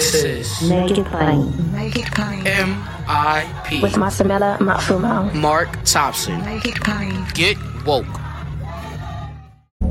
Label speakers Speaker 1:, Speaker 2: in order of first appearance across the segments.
Speaker 1: This is
Speaker 2: Make it plain.
Speaker 3: Make it plain.
Speaker 1: M.I.P.
Speaker 2: With Masamela Matfumo.
Speaker 1: Mark Thompson.
Speaker 3: Make it plain.
Speaker 1: Get woke.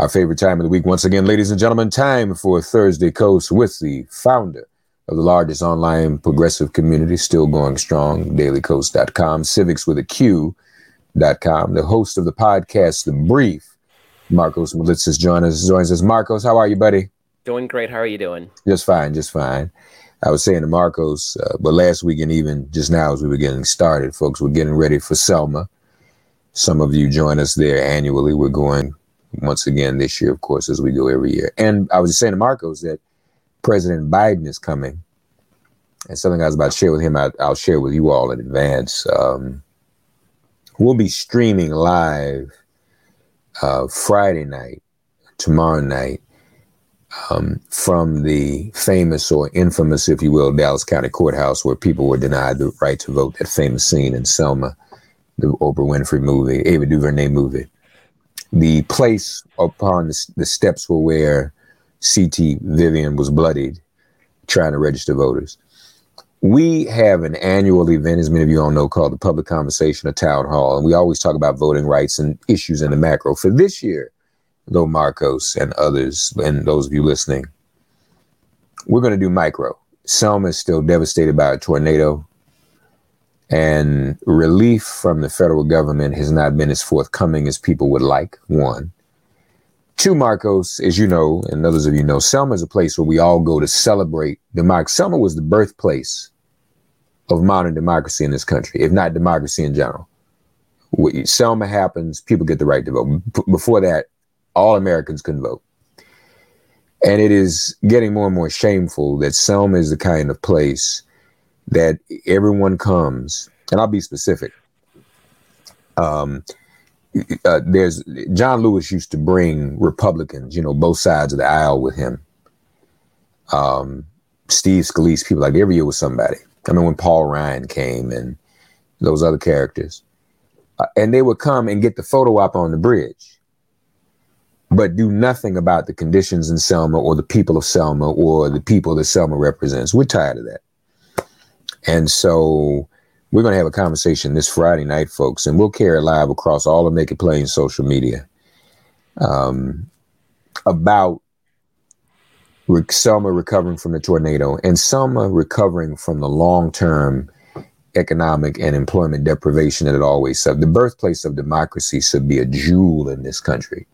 Speaker 4: Our favorite time of the week, once again, ladies and gentlemen, time for Thursday Kos with the founder of the largest online progressive community, still going strong, dailykos.com, civics with a Q.com, the host of the podcast, The Brief, Markos Moulitsas joins us, joins us. Markos, how are you, buddy?
Speaker 5: Doing great. How are you doing?
Speaker 4: Just fine, just fine. I was saying to Markos, uh, but last week and even just now as we were getting started, folks, we're getting ready for Selma. Some of you join us there annually. We're going once again this year, of course, as we go every year. And I was just saying to Markos that President Biden is coming. And something I was about to share with him, I, will share with you all in advance. Um, we'll be streaming live uh, Friday night, tomorrow night, um, from the famous or infamous, if you will, Dallas County Courthouse, where people were denied the right to vote. That famous scene in Selma, the Oprah Winfrey movie, Ava DuVernay movie the place upon the, the steps were where CT Vivian was bloodied trying to register voters. We have an annual event, as many of you all know, called the Public Conversation of Town Hall. And we always talk about voting rights and issues in the macro. For this year, though, Markos and others, and those of you listening, we're going to do micro. Selma is still devastated by a tornado and relief from the federal government has not been as forthcoming as people would like. One. Two, Markos, as you know, and others of you know, Selma is a place where we all go to celebrate democracy. Selma was the birthplace of modern democracy in this country, if not democracy in general. Selma happens, people get the right to vote. before that, all Americans couldn't vote. And it is getting more and more shameful that Selma is the kind of place that everyone comes, and I'll be specific. Um, uh, there's John Lewis used to bring Republicans, you know, both sides of the aisle with him. Um, Steve Scalise, people like every year with somebody. I mean, when Paul Ryan came and those other characters, uh, and they would come and get the photo op on the bridge, but do nothing about the conditions in Selma or the people of Selma or the people that Selma represents. We're tired of that. And so we're going to have a conversation this Friday night, folks, and we'll carry live across all of Make It Plain social media um, about Selma recovering from the tornado and Selma recovering from the long term economic and employment deprivation that it always suffered. The birthplace of democracy should be a jewel in this country.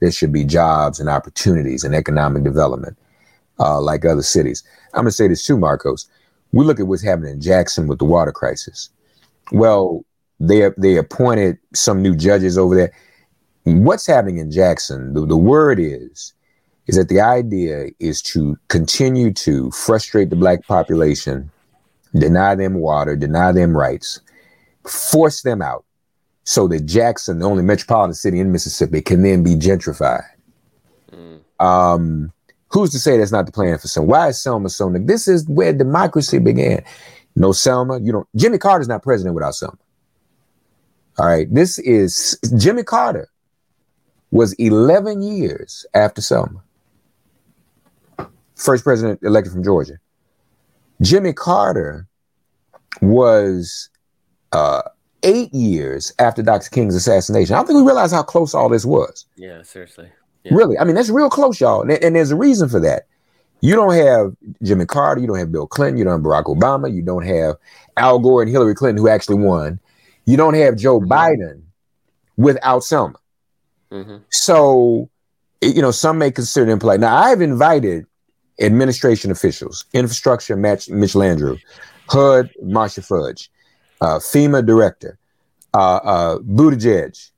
Speaker 4: There should be jobs and opportunities and economic development uh, like other cities. I'm going to say this too, Markos we look at what's happening in Jackson with the water crisis. Well, they they appointed some new judges over there. What's happening in Jackson? The, the word is is that the idea is to continue to frustrate the black population, deny them water, deny them rights, force them out, so that Jackson, the only metropolitan city in Mississippi, can then be gentrified. Mm. Um, Who's to say that's not the plan for Selma? Why is Selma so? This is where democracy began. No Selma, you don't. Jimmy Carter's not president without Selma. All right, this is Jimmy Carter was 11 years after Selma. First president elected from Georgia. Jimmy Carter was uh, eight years after Dr. King's assassination. I don't think we realize how close all this was.
Speaker 5: Yeah, seriously. Yeah.
Speaker 4: Really, I mean that's real close, y'all, and, and there's a reason for that. You don't have Jimmy Carter, you don't have Bill Clinton, you don't have Barack Obama, you don't have Al Gore and Hillary Clinton who actually won. You don't have Joe mm-hmm. Biden without Selma. Mm-hmm. So, you know, some may consider them polite. Now, I've invited administration officials, infrastructure, Mitch, Mitch Landrieu, HUD, Marcia Fudge, uh, FEMA director, uh, uh, Buttigieg,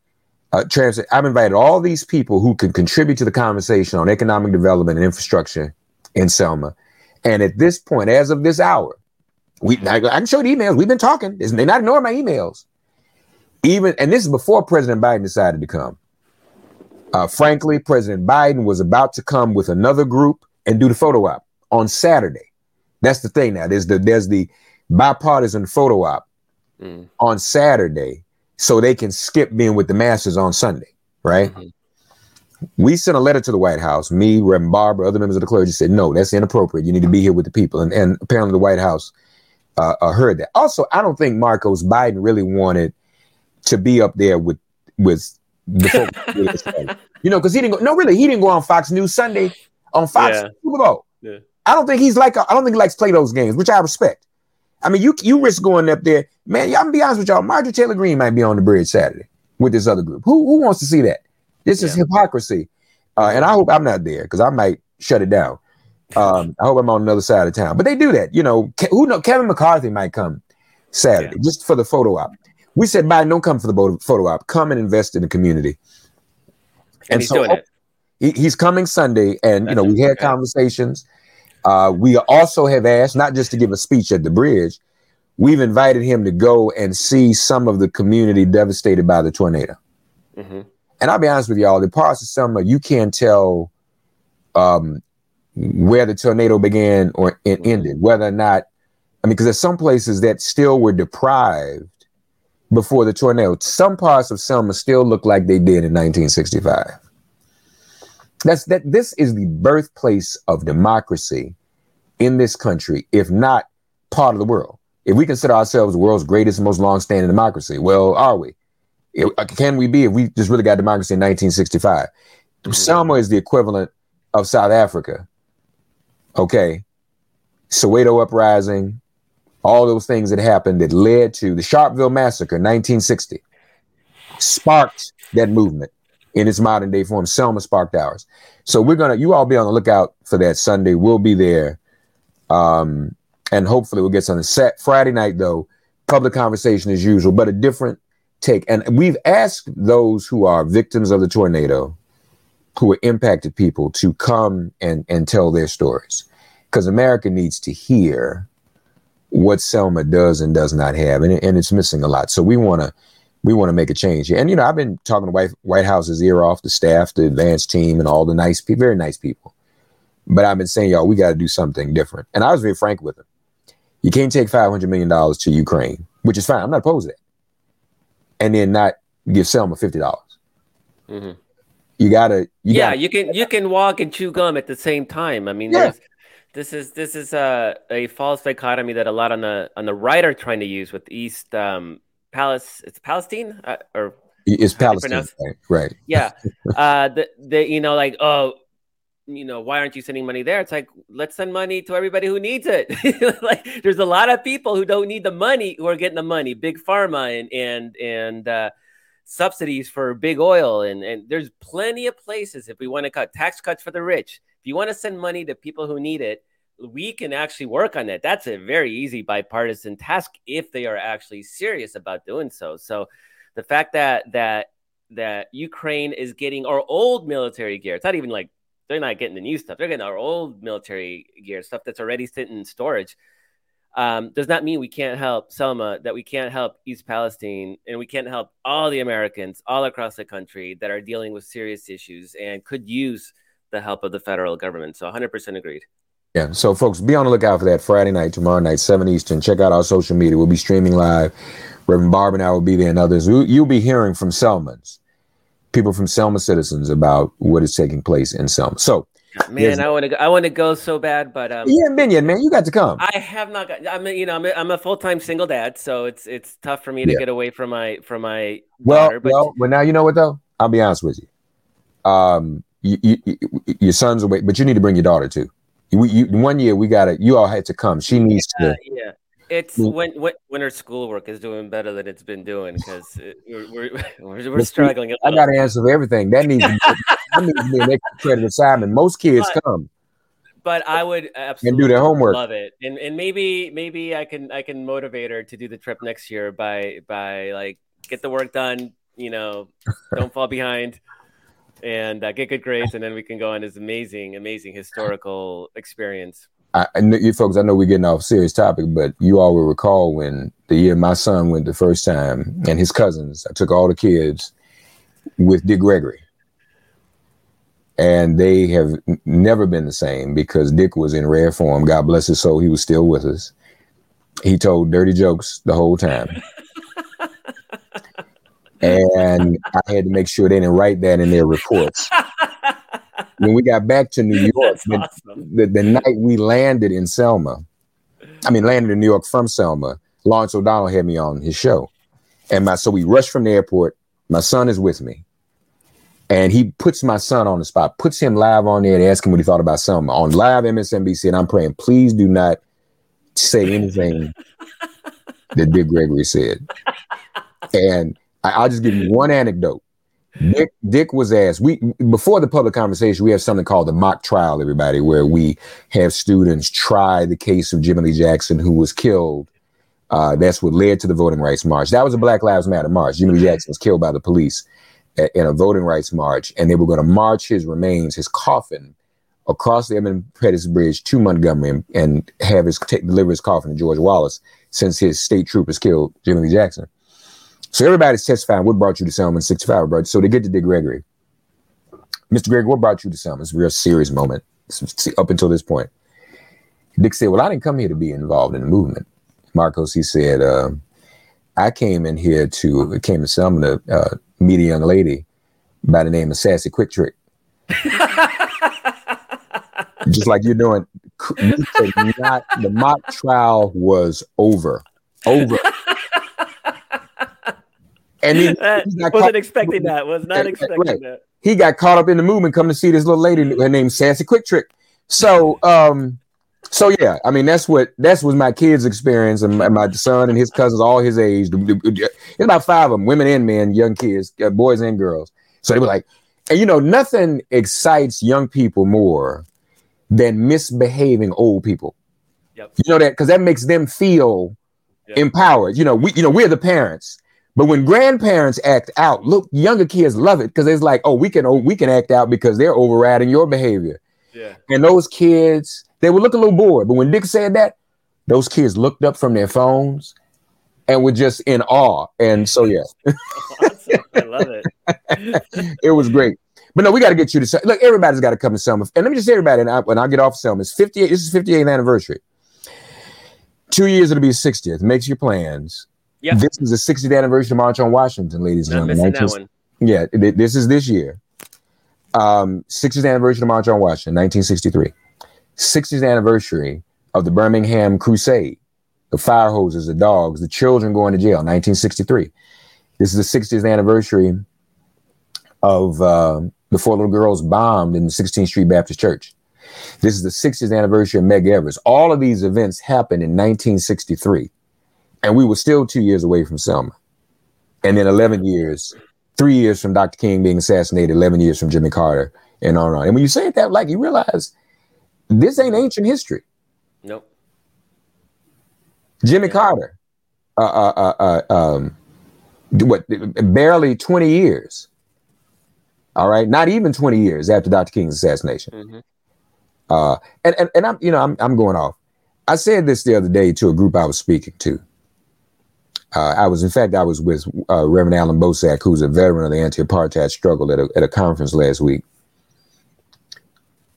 Speaker 4: uh, transit. I've invited all these people who can contribute to the conversation on economic development and infrastructure in Selma, And at this point, as of this hour, we I can show the emails. We've been talking. They're not ignoring my emails. Even and this is before President Biden decided to come. Uh, frankly, President Biden was about to come with another group and do the photo op on Saturday. That's the thing now. There's the there's the bipartisan photo op
Speaker 5: Mm.
Speaker 4: on Saturday so they can skip being with the masses on Sunday, right?
Speaker 5: Mhm.
Speaker 4: We sent a letter to the White House. Me, Reverend Barber, other members of the clergy said, no, that's inappropriate. You need to be here with the people. And, and apparently the White House uh, uh, heard that. Also, I don't think Markos Biden really wanted to be up there with with the folks. you know, because he didn't go. No, really, he didn't go on Fox News Sunday on Fox
Speaker 5: Yeah.
Speaker 4: Super Bowl.
Speaker 5: Yeah.
Speaker 4: I don't think he's like. I don't think he likes to play those games, which I respect. I mean, you you risk going up there, man. Y'all, be honest with y'all. Marjorie Taylor Greene might be on the bridge Saturday with this other group. Who who wants to see that? This is hypocrisy, uh, and I hope I'm not there because I might shut it down. Um, I hope I'm on another side of town. But they do that, you know. Ke- who know? Kevin McCarthy might come Saturday just for the photo op. We said, Biden, don't come for the photo- op. Come and invest in the community.
Speaker 5: And, he's
Speaker 4: so-
Speaker 5: doing it.
Speaker 4: He, he's coming Sunday, and you know we had
Speaker 5: okay.
Speaker 4: conversations. Uh, we also have asked not just to give a speech at the bridge. We've invited him to go and see some of the community devastated by the tornado.
Speaker 5: hmm
Speaker 4: And I'll be honest with y'all, the parts of Selma you can't tell um, where the tornado began or it ended, whether or not. I mean, because there's some places that still were deprived before the tornado. Some parts of Selma still look like they did in 1965. That's that. This is the birthplace of democracy in this country, if not part of the world. If we consider ourselves the world's greatest, and most long-standing democracy, well, are we? It- uh, can we be if we just really got democracy in 1965?
Speaker 5: Mhm.
Speaker 4: Selma is the equivalent of South Africa. Okay. Soweto uprising, all those things that happened that led to the Sharpeville massacre 1960 sparked that movement in its modern day form. Selma sparked ours. So we're gonna you all be on the lookout for that Sunday. We'll be there. Um, and hopefully we'll get something set Friday night though. Public conversation as usual, but a different take. And we've asked those who are victims of the tornado, who are impacted people, to come and and tell their stories, because America needs to hear what Selma does and does not have, and, and it's missing a lot. So we want to we want to make a change. And you know, I've been talking to White White House's ear off, the staff, the advanced team, and all the nice people, very nice people. But I've been saying, y'all, we got to do something different. And I was very frank with them. You can't take five hundred million dollars to Ukraine, which is fine. I'm not opposed to that, and then not give Selma fifty dollars.
Speaker 5: hmm
Speaker 4: You gotta, you
Speaker 5: yeah,
Speaker 4: gotta,
Speaker 5: you can you can walk and chew gum at the same time. I mean,
Speaker 4: Yeah.
Speaker 5: this is this is a, a false dichotomy that a lot on the on the right are trying to use with East um, Palace. It's Palestine uh, or
Speaker 4: it's
Speaker 5: how do you
Speaker 4: Palestine, right? right.
Speaker 5: yeah, uh, the the you know like oh. You know, why aren't you sending money there? It's like, let's send money to everybody who needs it. like, there's a lot of people who don't need the money who are getting the money. Big pharma and and and uh, subsidies for big oil and and there's plenty of places if we want to cut tax cuts for the rich if you want to send money to people who need it we can actually work on that that's a very easy bipartisan task if they are actually serious about doing so so the fact that that that ukraine is getting our old military gear it's not even like they're not getting the new stuff they're getting our old military gear stuff that's already sitting in storage um, does not mean we can't help Selma, that we can't help East Palestine, and we can't help all the Americans all across the country that are dealing with serious issues and could use the help of the federal government. So 100% agreed.
Speaker 4: Yeah. So, folks, be on the lookout for that Friday night, tomorrow night, 7 Eastern. Check out our social media. We'll be streaming live. Reverend Barb and I will be there and others. You- You'll be hearing from Selmans, people from Selma citizens about what is taking place in Selma. So,
Speaker 5: Man, I want to go, I want to go so bad, but um,
Speaker 4: you haven't been yet, man. You got to come.
Speaker 5: I have not got. I'm a, you know I'm a, I'm a full time single dad, so it's it's tough for me to
Speaker 4: Yeah.
Speaker 5: get away from my from my
Speaker 4: Well,
Speaker 5: daughter. But
Speaker 4: well, well, now you know what, though? I'll be honest with you. Um, you, you, you, your son's away, but you need to bring your daughter too. We, you, one year we got to, you all had to come. She needs
Speaker 5: uh,
Speaker 4: to.
Speaker 5: yeah, it's when when when her schoolwork is doing better than it's been doing because we're we're, we're, struggling.
Speaker 4: I got to answer for everything. That needs to be, that needs to be an extra credit assignment. Most kids
Speaker 5: But-
Speaker 4: come.
Speaker 5: but I would absolutely
Speaker 4: their homework.
Speaker 5: Love it, and and maybe maybe I can I can motivate her to do the trip next year by by like get the work done. You know, don't fall behind, and uh, get good grades, and then we can go on this amazing amazing historical experience.
Speaker 4: I, I know you folks, I know we're getting off a serious topic, but you all will recall when the year my son went the first time and his cousins, I took all the kids with Dick Gregory. And they have never been the same because Dick was in rare form. God bless his soul, he was still with us. He told dirty jokes the whole time. and I had to make sure they didn't write that in their reports. when we got back to New York, the,
Speaker 5: awesome.
Speaker 4: the, the night we landed in Selma, I mean, landed in New York from Selma, Lawrence O'Donnell had me on his show. And my so we rushed from the airport. My son is with me. And he puts my son on the spot, puts him live on there and asks him what he thought about Selma on live MSNBC. And I'm praying, please do not say anything that Dick Gregory said. And I, I'll just give you one anecdote. Dick, Dick was asked, we before the public conversation, we have something called the mock trial, everybody, where we have students try the case of Jimmy Lee Jackson, who was killed. Uh, that's what led to the voting rights march. That was a Black Lives Matter march. Jimmy Lee Jackson was killed by the police a- in a voting rights march, and they were going to march his remains, his coffin, across the Edmund Pettus Bridge to Montgomery and, and have his take, deliver his coffin to George Wallace, since his state troopers killed Jimmy Lee Jackson. So everybody's testifying what brought you to Selma in 65, bro. So they get to Dick Gregory. Mr. Gregory, what brought you to Selma? It's a real serious moment up until this point. Dick said, Well, I didn't come here to be involved in the movement. Markos, he said, uh, I came in here to, came to Selma to uh, meet a young lady by the name of Sassy Quick Trick. Just like you're doing. Not, the mock trial was over. Over. And then
Speaker 5: That-
Speaker 4: he
Speaker 5: wasn't expecting that. Was not expecting
Speaker 4: right.
Speaker 5: that.
Speaker 4: he got caught up in the movement Come to see this little lady her name's Sassy Quick Trick. So um so yeah, I mean that's what that's was my kids' experience and my, my son and his cousins, all his age. It's about five of them, women and men, young kids, uh, boys and girls. So they were like, and you know, nothing excites young people more than misbehaving old people.
Speaker 5: Yep.
Speaker 4: You know that because that makes them feel
Speaker 5: Yeah.
Speaker 4: empowered. You know, we you know we're the parents, but when grandparents act out, look, younger kids love it because it's like, oh, we can oh, we can act out because they're overriding your behavior.
Speaker 5: Yeah.
Speaker 4: And those kids, they would look a little bored, but when Dick said that, those kids looked up from their phones and were just in awe. And so yeah,
Speaker 5: Awesome. I love it.
Speaker 4: it was great. But no, we got to get you to look. Everybody's got to come to Selma. And let me just say, everybody, and I, when I get off Selma, it's 58. This is 58th anniversary. Two years it'll be 60th. Makes your plans.
Speaker 5: Yep.
Speaker 4: This is the 60th anniversary of March on Washington, ladies and gentlemen.
Speaker 5: missing that one.
Speaker 4: Yeah, th- this is this year. Um, 60th anniversary of March on Washington, 1963. 60th anniversary of the Birmingham Crusade. The fire hoses, the dogs, the children going to jail, 1963. This is the 60th anniversary of um, the four little girls bombed in the 16th Street Baptist Church. This is the 60th anniversary of Medgar Evers. All of these events happened in 1963, and we were still two years away from Selma. And then 11 years, three years from Dr. King being assassinated, 11 years from Jimmy Carter, and on and on. And when you say it that, like, you realize this ain't ancient history.
Speaker 5: Nope.
Speaker 4: Jimmy Carter, uh, uh, uh, uh, um, what, barely 20 years. All right, not even 20 years after Dr. King's assassination.
Speaker 5: hmm
Speaker 4: Uh, and, and and I'm you know I'm I'm going off. I said this the other day to a group I was speaking to. Uh, I was in fact I was with uh, Reverend Allan Boesak, who's a veteran of the anti-apartheid struggle at a at a conference last week.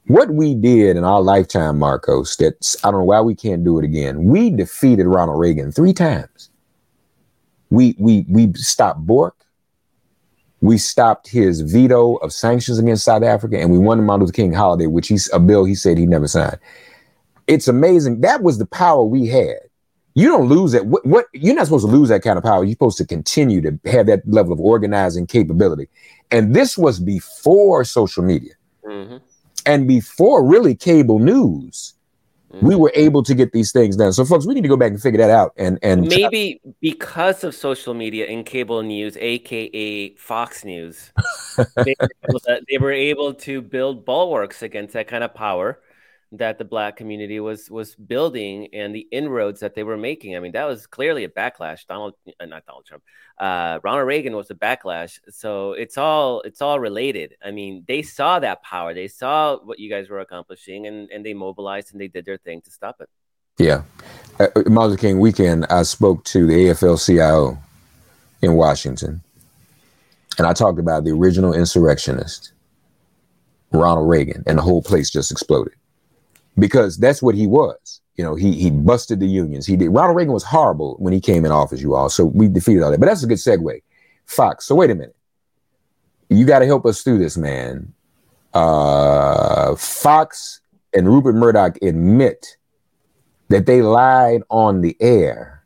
Speaker 4: What we did in our lifetime, Markos, that I don't know why we can't do it again. We defeated Ronald Reagan three times. We we we stopped Bork. We stopped his veto of sanctions against South Africa, and we won the Martin Luther King holiday, which he's a bill he said he never signed. It's amazing. That was the power we had. You don't lose that. What, what you're not supposed to lose that kind of power. You're supposed to continue to have that level of organizing capability. And this was before social media
Speaker 5: hmm
Speaker 4: and before really cable news.
Speaker 5: Mm-hmm.
Speaker 4: We were able to get these things done. So, folks, we need to go back and figure that out. And and
Speaker 5: Maybe because of social media and cable news, aka Fox News, they, were to, they were able to build bulwarks against that kind of power that the black community was was building and the inroads that they were making. I mean, that was clearly a backlash. Donald, uh, not Donald Trump, uh, Ronald Reagan was a backlash. So it's all it's all related. I mean, they saw that power, they saw what you guys were accomplishing, and and they mobilized and they did their thing to stop it.
Speaker 4: Yeah, uh, uh Martin Luther King weekend, I spoke to the AFL-CIO in Washington, and I talked about the original insurrectionist. Ronald Reagan, and the whole place just exploded because that's what he was. You know, he he busted the unions. He did. Ronald Reagan was horrible when he came in office, you all. So we defeated all that. But that's a good segue. Fox. So wait a minute. You got to help us through this, man. Uh, Fox and Rupert Murdoch admit that they lied on the air.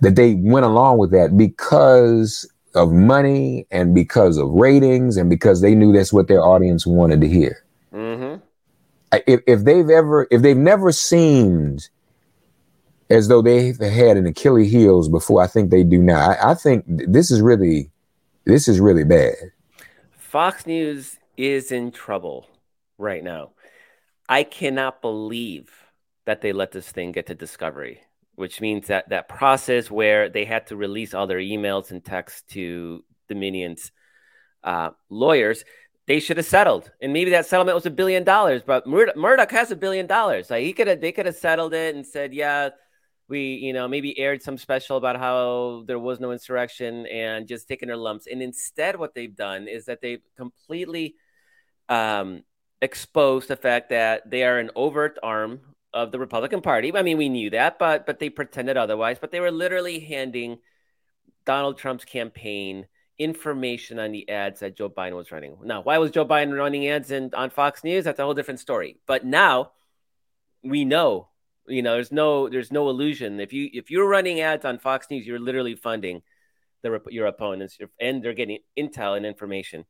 Speaker 4: That they went along with that because of money and because of ratings and because they knew that's what their audience wanted to hear. Mm-hmm. If, if they've ever, if they've never seemed as though they've had an Achilles heels before, I think they do now. I, I think this is really, this is really bad.
Speaker 5: Fox News is in trouble right now. I cannot believe that they let this thing get to discovery which means that that process where they had to release all their emails and texts to Dominion's uh, lawyers, they should have settled. And maybe that settlement was a billion dollars, but Mur- Murdoch has a billion dollars. Like he could have, they could have settled it and said, yeah, we, you know, maybe aired some special about how there was no insurrection and just taking their lumps. And instead, what they've done is that they've completely um, exposed the fact that they are an overt arm of the Republican Party. I mean, we knew that, but but they pretended otherwise. But they were literally handing Donald Trump's campaign information on the ads that Joe Biden was running. Now, why was Joe Biden running ads in, on Fox News? That's a whole different story. But now we know, you know, there's no there's no illusion. If you if you're running ads on Fox News, you're literally funding the, your opponents, and they're getting intel and information.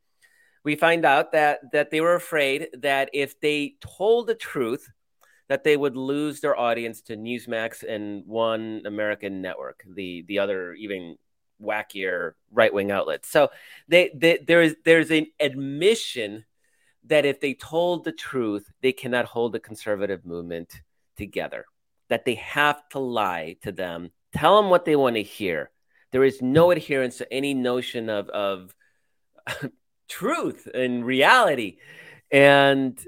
Speaker 5: We find out that that they were afraid that if they told the truth that they would lose their audience to Newsmax and One American Network, the the other even wackier right wing outlets. So they, they, there is there's an admission that if they told the truth, they cannot hold the conservative movement together. That they have to lie to them, tell them what they want to hear. There is no adherence to any notion of of truth and reality. And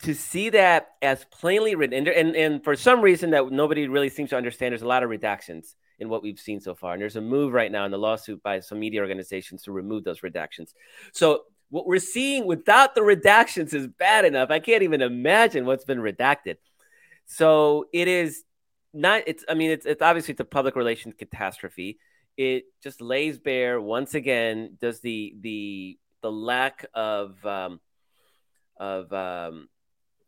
Speaker 5: to see that as plainly written, and, and, and for some reason that nobody really seems to understand, there's a lot of redactions in what we've seen so far. And there's a move right now in the lawsuit by some media organizations to remove those redactions. So what we're seeing without the redactions is bad enough. I can't even imagine what's been redacted. So it is not. It's. I mean, it's. It's obviously it's a public relations catastrophe. It just lays bare once again. Does the the the lack of um, of um,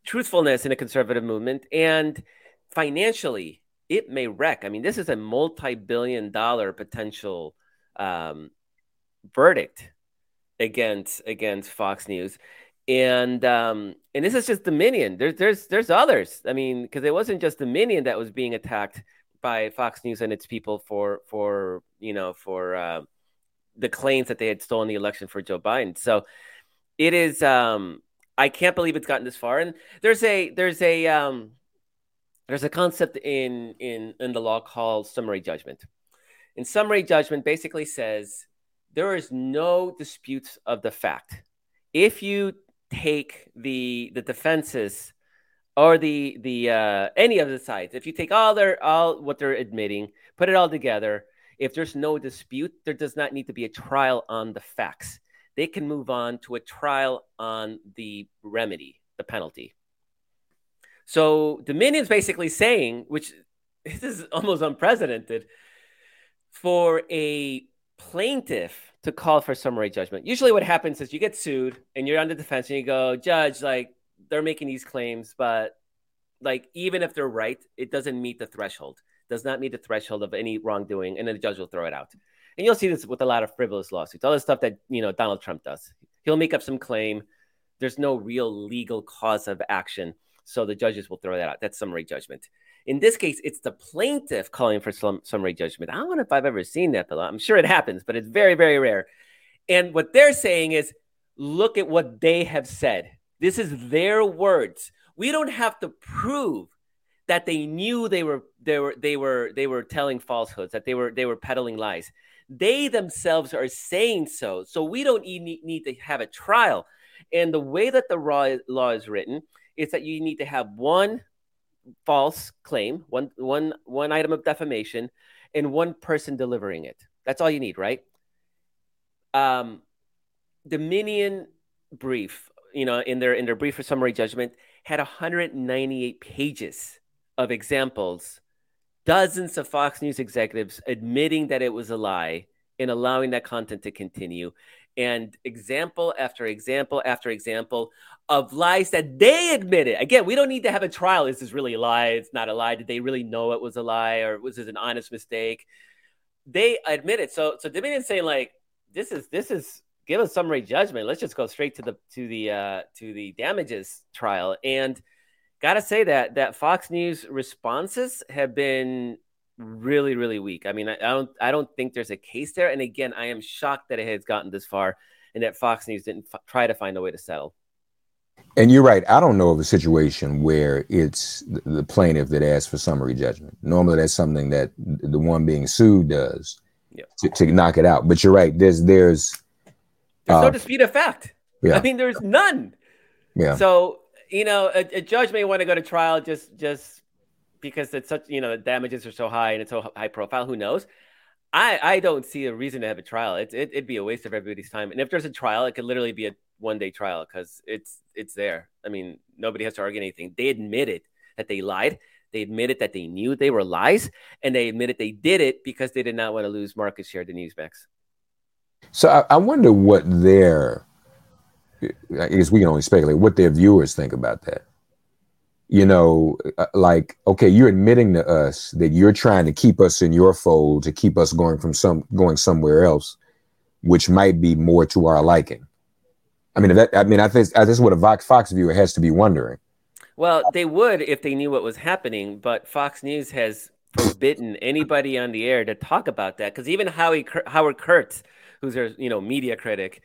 Speaker 5: truthfulness in a conservative movement and financially it may wreck. I mean this is a multi-billion dollar potential um, verdict against against fox news. And um, and this is just dominion. There's there's there's others. I mean because it wasn't just dominion that was being attacked by fox news and its people for for you know for uh, the claims that they had stolen the election for joe biden. So it is um I can't believe it's gotten this far. And there's a there's a um, there's a concept in in in the law called summary judgment. And summary judgment basically says there is no disputes of the fact. If you take the the defenses or the the uh, any of the sides, if you take all their all what they're admitting, put it all together, if there's no dispute, there does not need to be a trial on the facts they can move on to a trial on the remedy, the penalty. So Dominion's basically saying, which this is almost unprecedented, for a plaintiff to call for summary judgment. Usually, what happens is you get sued and you're on the defense and you go, Judge, like they're making these claims, but like even if they're right, it doesn't meet the threshold, does not meet the threshold of any wrongdoing, and then the judge will throw it out and you'll see this with a lot of frivolous lawsuits, all the stuff that you know Donald Trump does. He'll make up some claim. There's no real legal cause of action, so the judges will throw that out. That's summary judgment. In this case, it's the plaintiff calling for some summary judgment. I don't know if I've ever seen that, but I'm sure it happens, but it's very, very rare. And what they're saying is, look at what they have said. This is their words. We don't have to prove that they knew they were they were they were they were telling falsehoods, that they were they were peddling lies. They themselves are saying so. So we don't need, need to have a trial. And the way that the law is written is that you need to have one false claim, one one one item of defamation, and one person delivering it. That's all you need, right? Um, Dominion brief, you know, in their in their brief for summary judgment, had 198 pages of examples, dozens of Fox News executives admitting that it was a lie and allowing that content to continue, and example after example after example of lies that they admitted. Again, we don't need to have a trial. Is this really a lie? It's not a lie. Did they really know it was a lie, or was it an honest mistake? They admit it. So, so Dominion saying like, this is this is give a summary judgment. Let's just go straight to the to the uh, to the damages trial. And gotta say that that Fox News responses have been really really weak. I mean, I, I don't I don't think there's a case there. And again, I am shocked that it has gotten this far and that Fox News didn't f- try to find a way to settle.
Speaker 4: And you're right. I don't know of a situation where it's the plaintiff that asks for summary judgment. Normally, that's something that the one being sued does
Speaker 5: yeah.
Speaker 4: to, to knock it out. But you're right. There's there's
Speaker 5: there's
Speaker 4: uh,
Speaker 5: no dispute of fact.
Speaker 4: yeah.
Speaker 5: I mean, there's none.
Speaker 4: yeah.
Speaker 5: So you know, a, a judge may want to go to trial just just because it's such you know the damages are so high and it's so high profile. Who knows? I I don't see a reason to have a trial. It's it, it'd be a waste of everybody's time. And if there's a trial, it could literally be a one day trial because it's it's there. I mean, nobody has to argue anything. They admitted that they lied. They admitted that they knew they were lies, and they admitted they did it because they did not want to lose market share to Newsmax.
Speaker 4: So I, I wonder what their, I guess we can only speculate what their viewers think about that. You know, uh, like, okay, you're admitting to us that you're trying to keep us in your fold to keep us going from some going somewhere else, which might be more to our liking. I mean, that I mean, I think that's what a Vox Fox viewer has to be wondering.
Speaker 5: Well, they would if they knew what was happening, but Fox News has forbidden anybody on the air to talk about that because even Howie, Howard Kurtz, who's their you know media critic,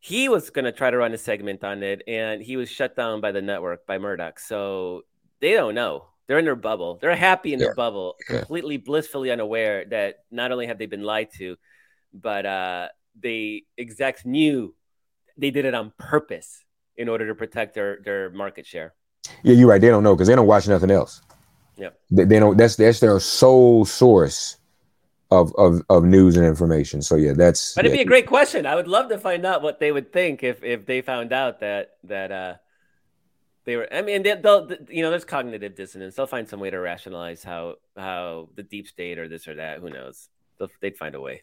Speaker 5: he was going to try to run a segment on it, and he was shut down by the network by Murdoch. So they don't know. They're in their bubble. They're happy in
Speaker 4: Yeah.
Speaker 5: their bubble,
Speaker 4: Yeah.
Speaker 5: completely blissfully unaware that not only have they been lied to, but uh, the execs knew they did it on purpose in order to protect their their market share.
Speaker 4: Yeah, you're right. They don't know because they don't watch nothing else.
Speaker 5: Yeah,
Speaker 4: They, they don't. That's that's their sole source of of of news and information. So yeah, that's.
Speaker 5: But it'd
Speaker 4: yeah.
Speaker 5: be a great question. I would love to find out what they would think if if they found out that that uh they were. I mean, they, they'll you know, there's cognitive dissonance. They'll find some way to rationalize how how the deep state or this or that. Who knows? They'll, they'd find a way.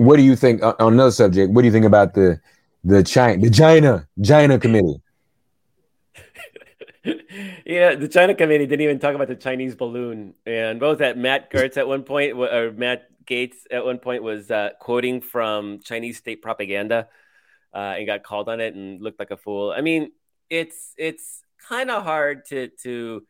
Speaker 4: What do you think uh, on another subject? What do you think about the the China the China China committee?
Speaker 5: yeah, the China committee didn't even talk about the Chinese balloon, and both that Matt Gertz at one point, or Matt Gaetz at one point, was uh, quoting from Chinese state propaganda, uh, and got called on it and looked like a fool. I mean, it's it's kind of hard to to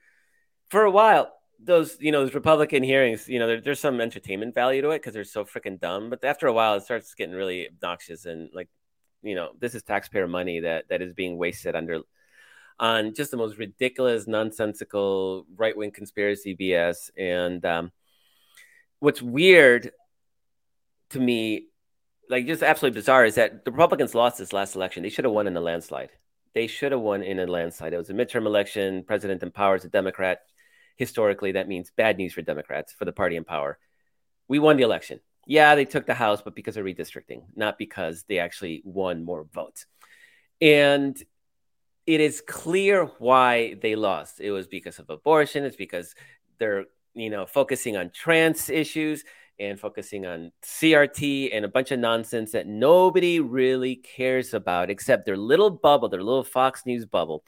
Speaker 5: for a while those you know those Republican hearings, you know, there, there's some entertainment value to it because they're so freaking dumb. But after a while, it starts getting really obnoxious and like, you know, this is taxpayer money that that is being wasted under on just the most ridiculous, nonsensical right wing conspiracy BS. And um, what's weird to me, like just absolutely bizarre, is that the Republicans lost this last election. They should have won in a landslide. They should have won in a landslide. It was a midterm election. President empowers a Democrat historically that means bad news for Democrats, for the party in power. We won the election. Yeah, they took the House, but because of redistricting, not because they actually won more votes. And it is clear why they lost. It was because of abortion. It's because they're, you know, focusing on trans issues and focusing on CRT and a bunch of nonsense that nobody really cares about except their little bubble, their little Fox News bubble.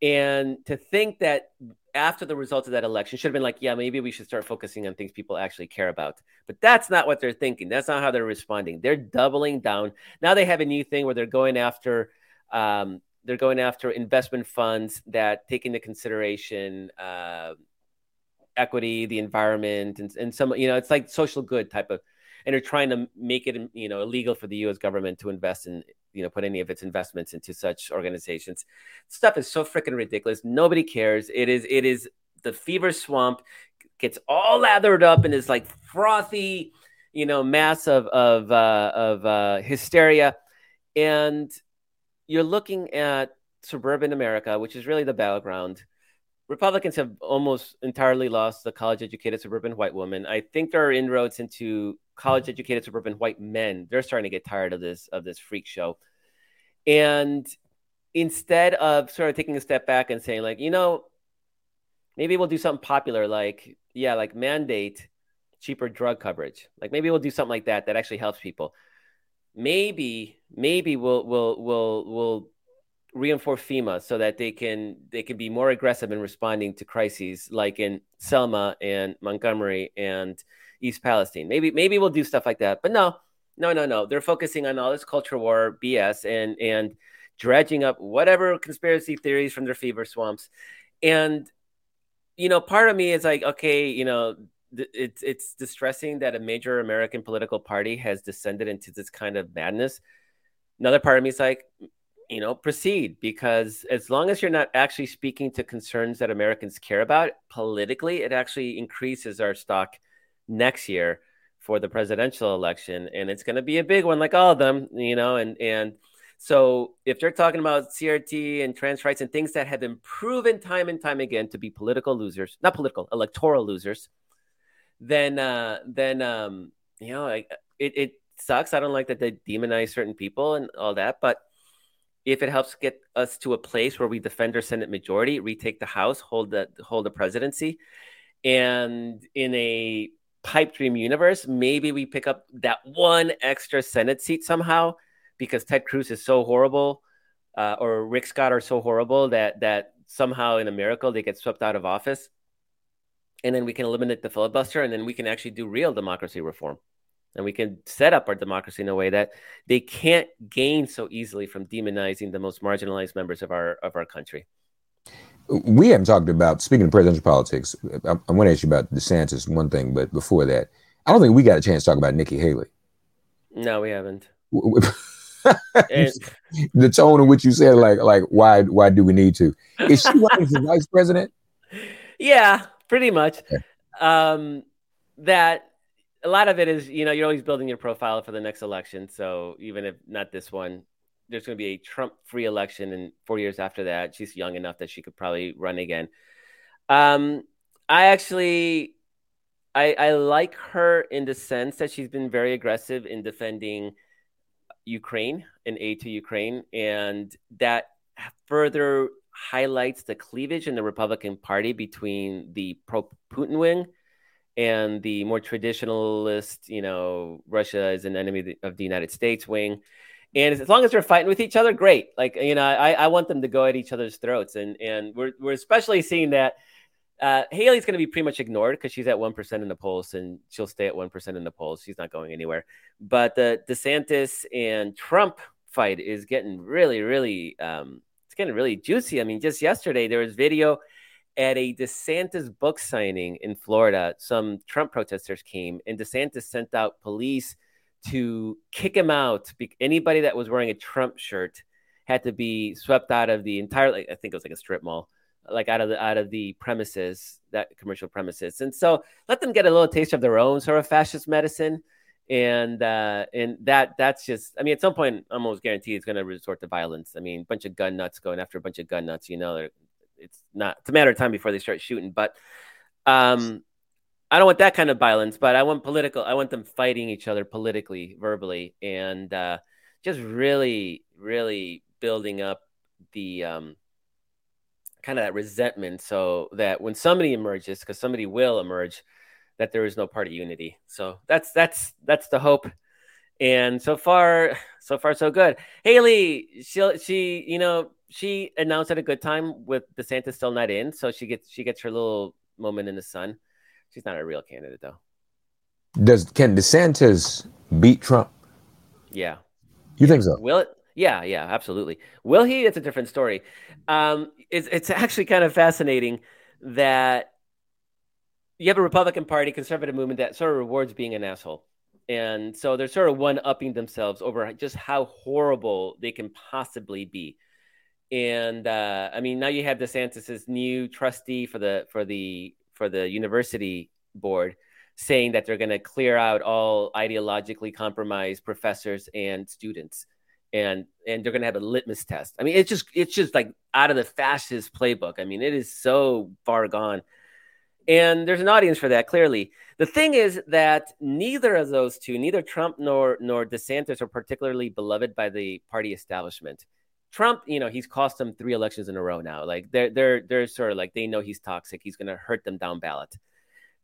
Speaker 5: And to think that after the results of that election should have been like, yeah, maybe we should start focusing on things people actually care about. But that's not what they're thinking. That's not how they're responding. They're doubling down. Now they have a new thing where they're going after um, they're going after investment funds that take into consideration uh, equity, the environment, and, and some you know it's like social good type of, and they're trying to make it you know illegal for the U.S. government to invest in you know put any of its investments into such organizations. Stuff is so freaking ridiculous. Nobody cares. It is it is the fever swamp gets all lathered up in this like frothy you know mass of of uh, of uh, hysteria. And you're looking at suburban america which is really the battleground. Republicans have almost entirely lost the college educated suburban white woman. I think there are inroads into college educated suburban white men they're starting to get tired of this of this freak show. And instead of sort of taking a step back and saying like you know maybe we'll do something popular like yeah like mandate cheaper drug coverage. Like maybe we'll do something like that that actually helps people. Maybe maybe we'll we'll we'll we'll reinforce FEMA so that they can they can be more aggressive in responding to crises like in Selma and Montgomery and East Palestine. Maybe maybe we'll do stuff like that. But no, no, no, no. They're focusing on all this culture war BS and and dredging up whatever conspiracy theories from their fever swamps. And you know, part of me is like, okay, you know, it's it's distressing that a major American political party has descended into this kind of madness. Another part of me is like, you know, proceed because as long as you're not actually speaking to concerns that Americans care about politically, it actually increases our stock next year for the presidential election, and it's going to be a big one, like all of them, you know. And and so if they're talking about CRT and trans rights and things that have been proven time and time again to be political losers, not political, electoral losers, then uh, then um, you know it it sucks. I don't like that they demonize certain people and all that, but if it helps get us to a place where we defend our Senate majority, retake the House, hold the hold the presidency, and in a pipe dream universe, maybe we pick up that one extra Senate seat somehow because Ted Cruz is so horrible, uh, or Rick Scott are so horrible that that somehow in a miracle they get swept out of office, and then we can eliminate the filibuster, and then we can actually do real democracy reform, and we can set up our democracy in a way that they can't gain so easily from demonizing the most marginalized members of our of our country
Speaker 4: we haven't talked about speaking of presidential politics. I, I want to ask you about DeSantis one thing, but before that, I don't think we got a chance to talk about Nikki Haley.
Speaker 5: No, we haven't.
Speaker 4: and, the tone in which you said, like, like why, why do we need to? Is she running for vice president?
Speaker 5: Yeah, pretty much. Um, that a lot of it is, you know, you're always building your profile for the next election. So even if not this one, there's going to be a Trump free election, and four years after that, she's young enough that she could probably run again. Um, I actually, I, I like her in the sense that she's been very aggressive in defending Ukraine and aid to Ukraine, and that further highlights the cleavage in the Republican Party between the pro Putin wing and the more traditionalist, you know, Russia is an enemy of the United States wing. And as long as they're fighting with each other, great. Like you know, I, I want them to go at each other's throats, and and we're we're especially seeing that uh, Haley's going to be pretty much ignored because she's at one percent in the polls, and she'll stay at one percent in the polls. She's not going anywhere. But the DeSantis and Trump fight is getting really, really, um, it's getting really juicy. I mean, just yesterday there was video at a DeSantis book signing in Florida. Some Trump protesters came, and DeSantis sent out police to kick him out. Anybody that was wearing a Trump shirt had to be swept out of the entire. Like, I think it was like a strip mall, like out of the out of the premises, that commercial premises. And so let them get a little taste of their own sort of fascist medicine. And uh, and that that's just. I mean, at some point, I'm almost guaranteed it's going to resort to violence. I mean, a bunch of gun nuts going after a bunch of gun nuts. You know, it's not. It's a matter of time before they start shooting. But um, I don't want that kind of violence, but I want political. I want them fighting each other politically, verbally, and uh, just really, really building up the um, kind of that resentment, so that when somebody emerges, because somebody will emerge, that there is no party unity. So that's that's that's the hope. And so far, so far, so good. Haley, she she you know she announced at a good time with DeSantis still not in, so she gets she gets her little moment in the sun She's not a real candidate, though.
Speaker 4: Does can DeSantis beat Trump?
Speaker 5: Yeah.
Speaker 4: You think so?
Speaker 5: Will it? Yeah, yeah, absolutely. Will he? It's a different story. Um, it's it's actually kind of fascinating that you have a Republican Party, conservative movement that sort of rewards being an asshole. And so they're sort of one upping themselves over just how horrible they can possibly be. And uh, I mean, now you have DeSantis's new trustee for the for the for the university board saying that they're going to clear out all ideologically compromised professors and students. And and they're going to have a litmus test. I mean it's just it's just like out of the fascist playbook. I mean it is so far gone. And there's an audience for that clearly. The thing is that neither of those two neither trump nor nor desantis are particularly beloved by the party establishment Trump, you know, he's cost them three elections in a row now. Like they're they're they're sort of like they know he's toxic. He's going to hurt them down ballot.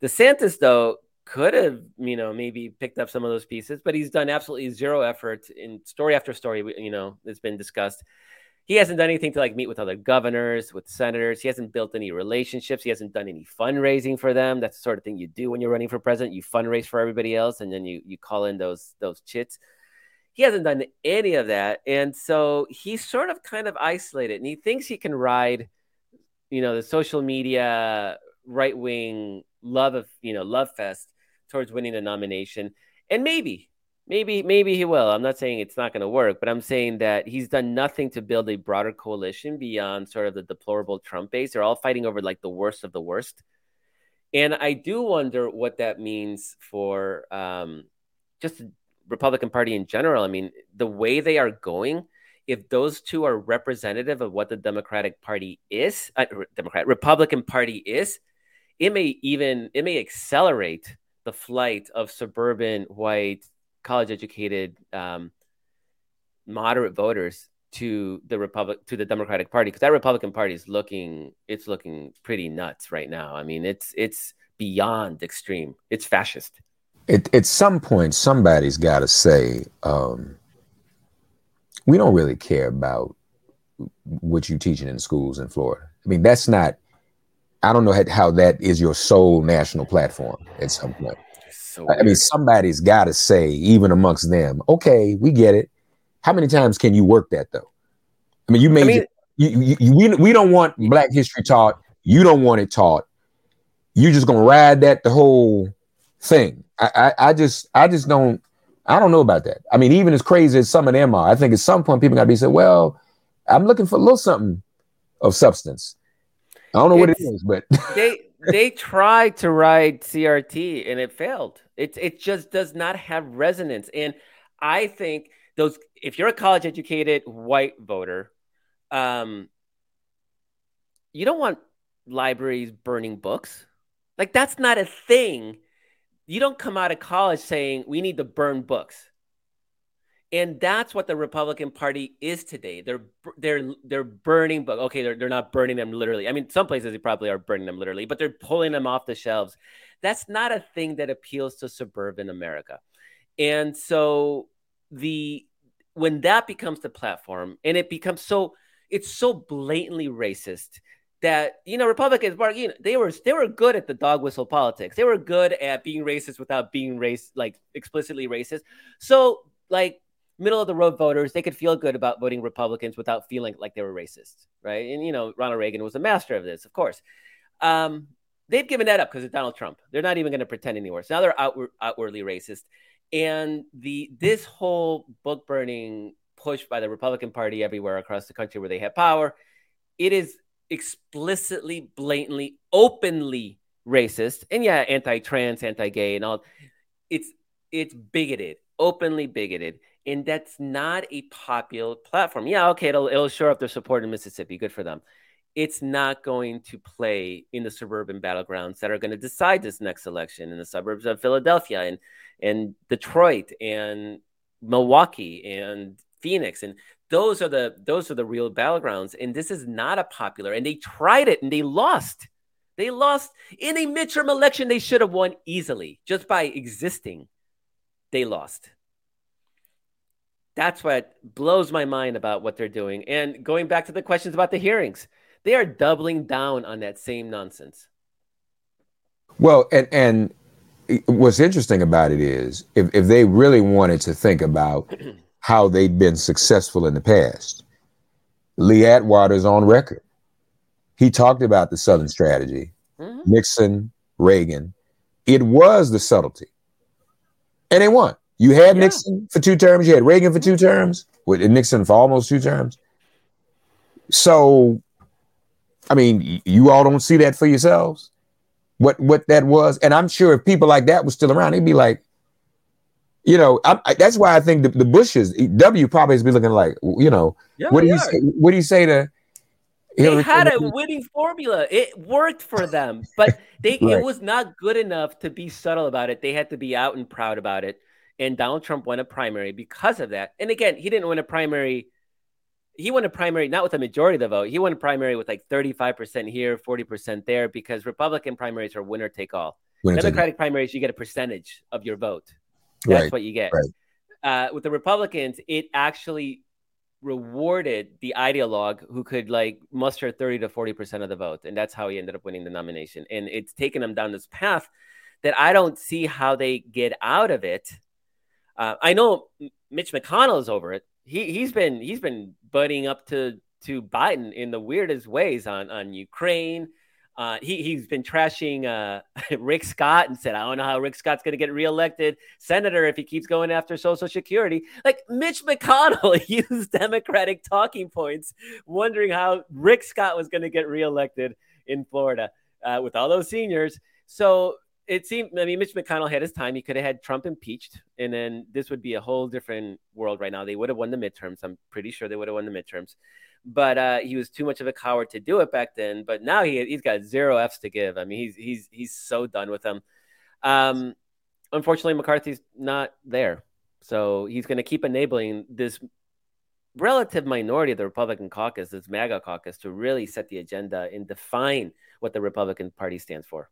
Speaker 5: DeSantis though could have you know maybe picked up some of those pieces, but he's done absolutely zero effort in story after story. You know, it's been discussed. He hasn't done anything to like meet with other governors, with senators. He hasn't built any relationships. He hasn't done any fundraising for them. That's the sort of thing you do when you're running for president. You fundraise for everybody else, and then you you call in those those chits. He hasn't done any of that. And so he's sort of kind of isolated and he thinks he can ride, you know, the social media right wing love of, you know, love fest towards winning the nomination. And maybe, maybe, maybe he will. I'm not saying it's not going to work, but I'm saying that he's done nothing to build a broader coalition beyond sort of the deplorable Trump base. They're all fighting over like the worst of the worst. And I do wonder what that means for um, just Republican Party in general. I mean, the way they are going, if those two are representative of what the Democratic Party is, uh, Democrat Republican Party is, it may even it may accelerate the flight of suburban white college educated um, moderate voters to the republic to the democratic party because that republican party is looking it's looking pretty nuts right now i mean it's it's beyond extreme it's fascist
Speaker 4: at, at some point, somebody's got to say, um, we don't really care about what you're teaching in schools in Florida. I mean, that's not, I don't know how that is your sole national platform at some point. So I mean, somebody's got to say, even amongst them, okay, we get it. How many times can you work that though? I mean, you made I mean, you, you, you, we, we don't want Black history taught. You don't want it taught. You're just gonna ride that the whole thing. I, I, I just I just don't I don't know about that. I mean, even as crazy as some of them are, I think at some point people gotta be saying, well, I'm looking for a little something of substance. I don't know it's, what it is, but
Speaker 5: they they tried to ride CRT and it failed. It it just does not have resonance. And I think those if you're a college educated white voter, um, you don't want libraries burning books. Like that's not a thing you don't come out of college saying we need to burn books. And that's what the Republican Party is today. They're they're they're burning books. Okay, they're they're not burning them literally. I mean, some places they probably are burning them literally, but they're pulling them off the shelves. That's not a thing that appeals to suburban America. And so the when that becomes the platform and it becomes so it's so blatantly racist that you know Republicans, you know, they were they were good at the dog whistle politics. They were good at being racist without being race like explicitly racist. So like middle of the road voters, they could feel good about voting Republicans without feeling like they were racist, right? And you know, Ronald Reagan was a master of this, of course. Um, they've given that up because of Donald Trump. They're not even going to pretend anymore. So now they're outward, outwardly racist. And the this whole book burning push by the Republican Party everywhere across the country where they have power, it is explicitly, blatantly, openly racist. And yeah, anti-trans, anti-gay, and all. It's it's bigoted, openly bigoted, and that's not a popular platform. Yeah, okay, it'll it'll show up their support in Mississippi. Good for them. It's not going to play in the suburban battlegrounds that are going to decide this next election in the suburbs of Philadelphia and and Detroit and Milwaukee and Phoenix and those are the those are the real battlegrounds. And this is not a popular and they tried it and they lost. They lost in a midterm election. They should have won easily just by existing. They lost. That's what blows my mind about what they're doing. And going back to the questions about the hearings they are doubling down on that same nonsense.
Speaker 4: Well and and what's interesting about it is if, if they really wanted to think about how they'd been successful in the past. Lee Atwater's on record. He talked about the Southern strategy, mm-hmm. Nixon, Reagan. It was the subtlety. And they won. You had yeah. Nixon for two terms, you had Reagan for two terms, with Nixon for almost two terms. So, I mean, you all don't see that for yourselves. What what that was, and I'm sure if people like that were still around, they'd be like, you know, I, I, that's why I think the, the Bushes, W probably has been looking like, you know, yeah, what do you say, what do you say to
Speaker 5: Hillary they had a winning formula. It worked for them, but they right. it was not good enough to be subtle about it. They had to be out and proud about it. And Donald Trump won a primary because of that. And again, he didn't win a primary. He won a primary not with a majority of the vote. He won a primary with like 35% here, 40% there, because Republican primaries are winner take all. Winner Democratic take primaries, you get a percentage of your vote. That's right. what you get. Right. Uh, with the Republicans, it actually rewarded the ideologue who could like muster 30 to 40% of the vote. And that's how he ended up winning the nomination. And it's taken him down this path that I don't see how they get out of it. Uh, I know Mitch McConnell is over it. He he's been he's been butting up to to Biden in the weirdest ways on on Ukraine, uh, he, he's been trashing uh, Rick Scott and said, I don't know how Rick Scott's going to get reelected senator if he keeps going after Social Security. Like Mitch McConnell used Democratic talking points, wondering how Rick Scott was going to get reelected in Florida uh, with all those seniors. So it seemed, I mean, Mitch McConnell had his time. He could have had Trump impeached, and then this would be a whole different world right now. They would have won the midterms. I'm pretty sure they would have won the midterms but uh, he was too much of a coward to do it back then. But now he he's got zero Fs to give. I mean, he's he's he's so done with them. Um, unfortunately, McCarthy's not there, so he's going to keep enabling this relative minority of the Republican caucus, this MAGA caucus, to really set the agenda and define what the Republican Party stands for.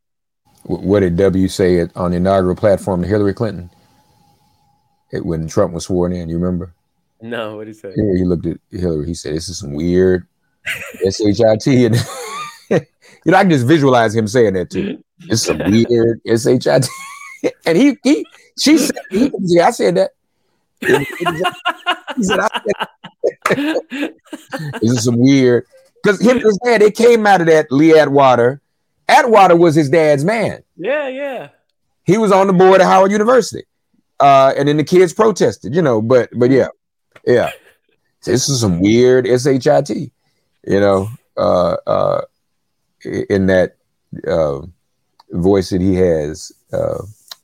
Speaker 4: What did W say on the inaugural platform to Hillary Clinton when Trump was sworn in? You remember?
Speaker 5: No, what did he say?
Speaker 4: He looked at Hillary. He said, "This is some weird S H I T." And you know, I can just visualize him saying that too. It's some weird S H I T. And he, he, she said, he, I said that. He said, I said, this is some weird because him and his dad, they came out of that Lee Atwater. Atwater was his dad's man.
Speaker 5: Yeah, yeah.
Speaker 4: He was on the board at Howard University. Uh, and then the kids protested, you know, but but yeah, yeah. This is some weird shit, you know, uh, uh, in that uh, voice that he has. Uh,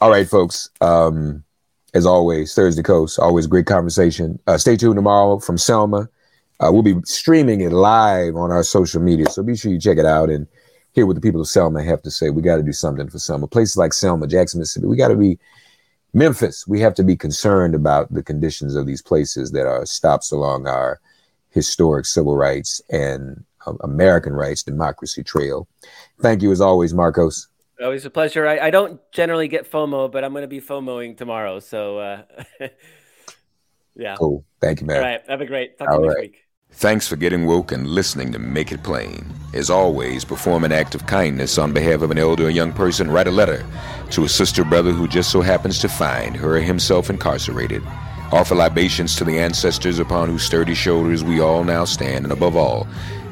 Speaker 4: All right, folks. Um, as always, Thursday Kos, always great conversation. Uh, stay tuned tomorrow from Selma. Uh, we'll be streaming it live on our social media, so be sure you check it out and hear what the people of Selma have to say. We got to do something for Selma. Places like Selma, Jackson, Mississippi, we got to be Memphis, we have to be concerned about the conditions of these places that are stops along our historic civil rights and uh, American rights democracy trail. Thank you as always, Markos.
Speaker 5: Always a pleasure. I, I don't generally get FOMO, but I'm going to be FOMOing tomorrow. So, uh, yeah.
Speaker 4: Cool. Thank you, man.
Speaker 5: All right. Have a great. Talk to you next week.
Speaker 4: Thanks for getting woke and listening to Make It Plain. As always, perform an act of kindness on behalf of an elder or young person. Write a letter to a sister brother who just so happens to find her or himself incarcerated. Offer libations to the ancestors upon whose sturdy shoulders we all now stand, and above all,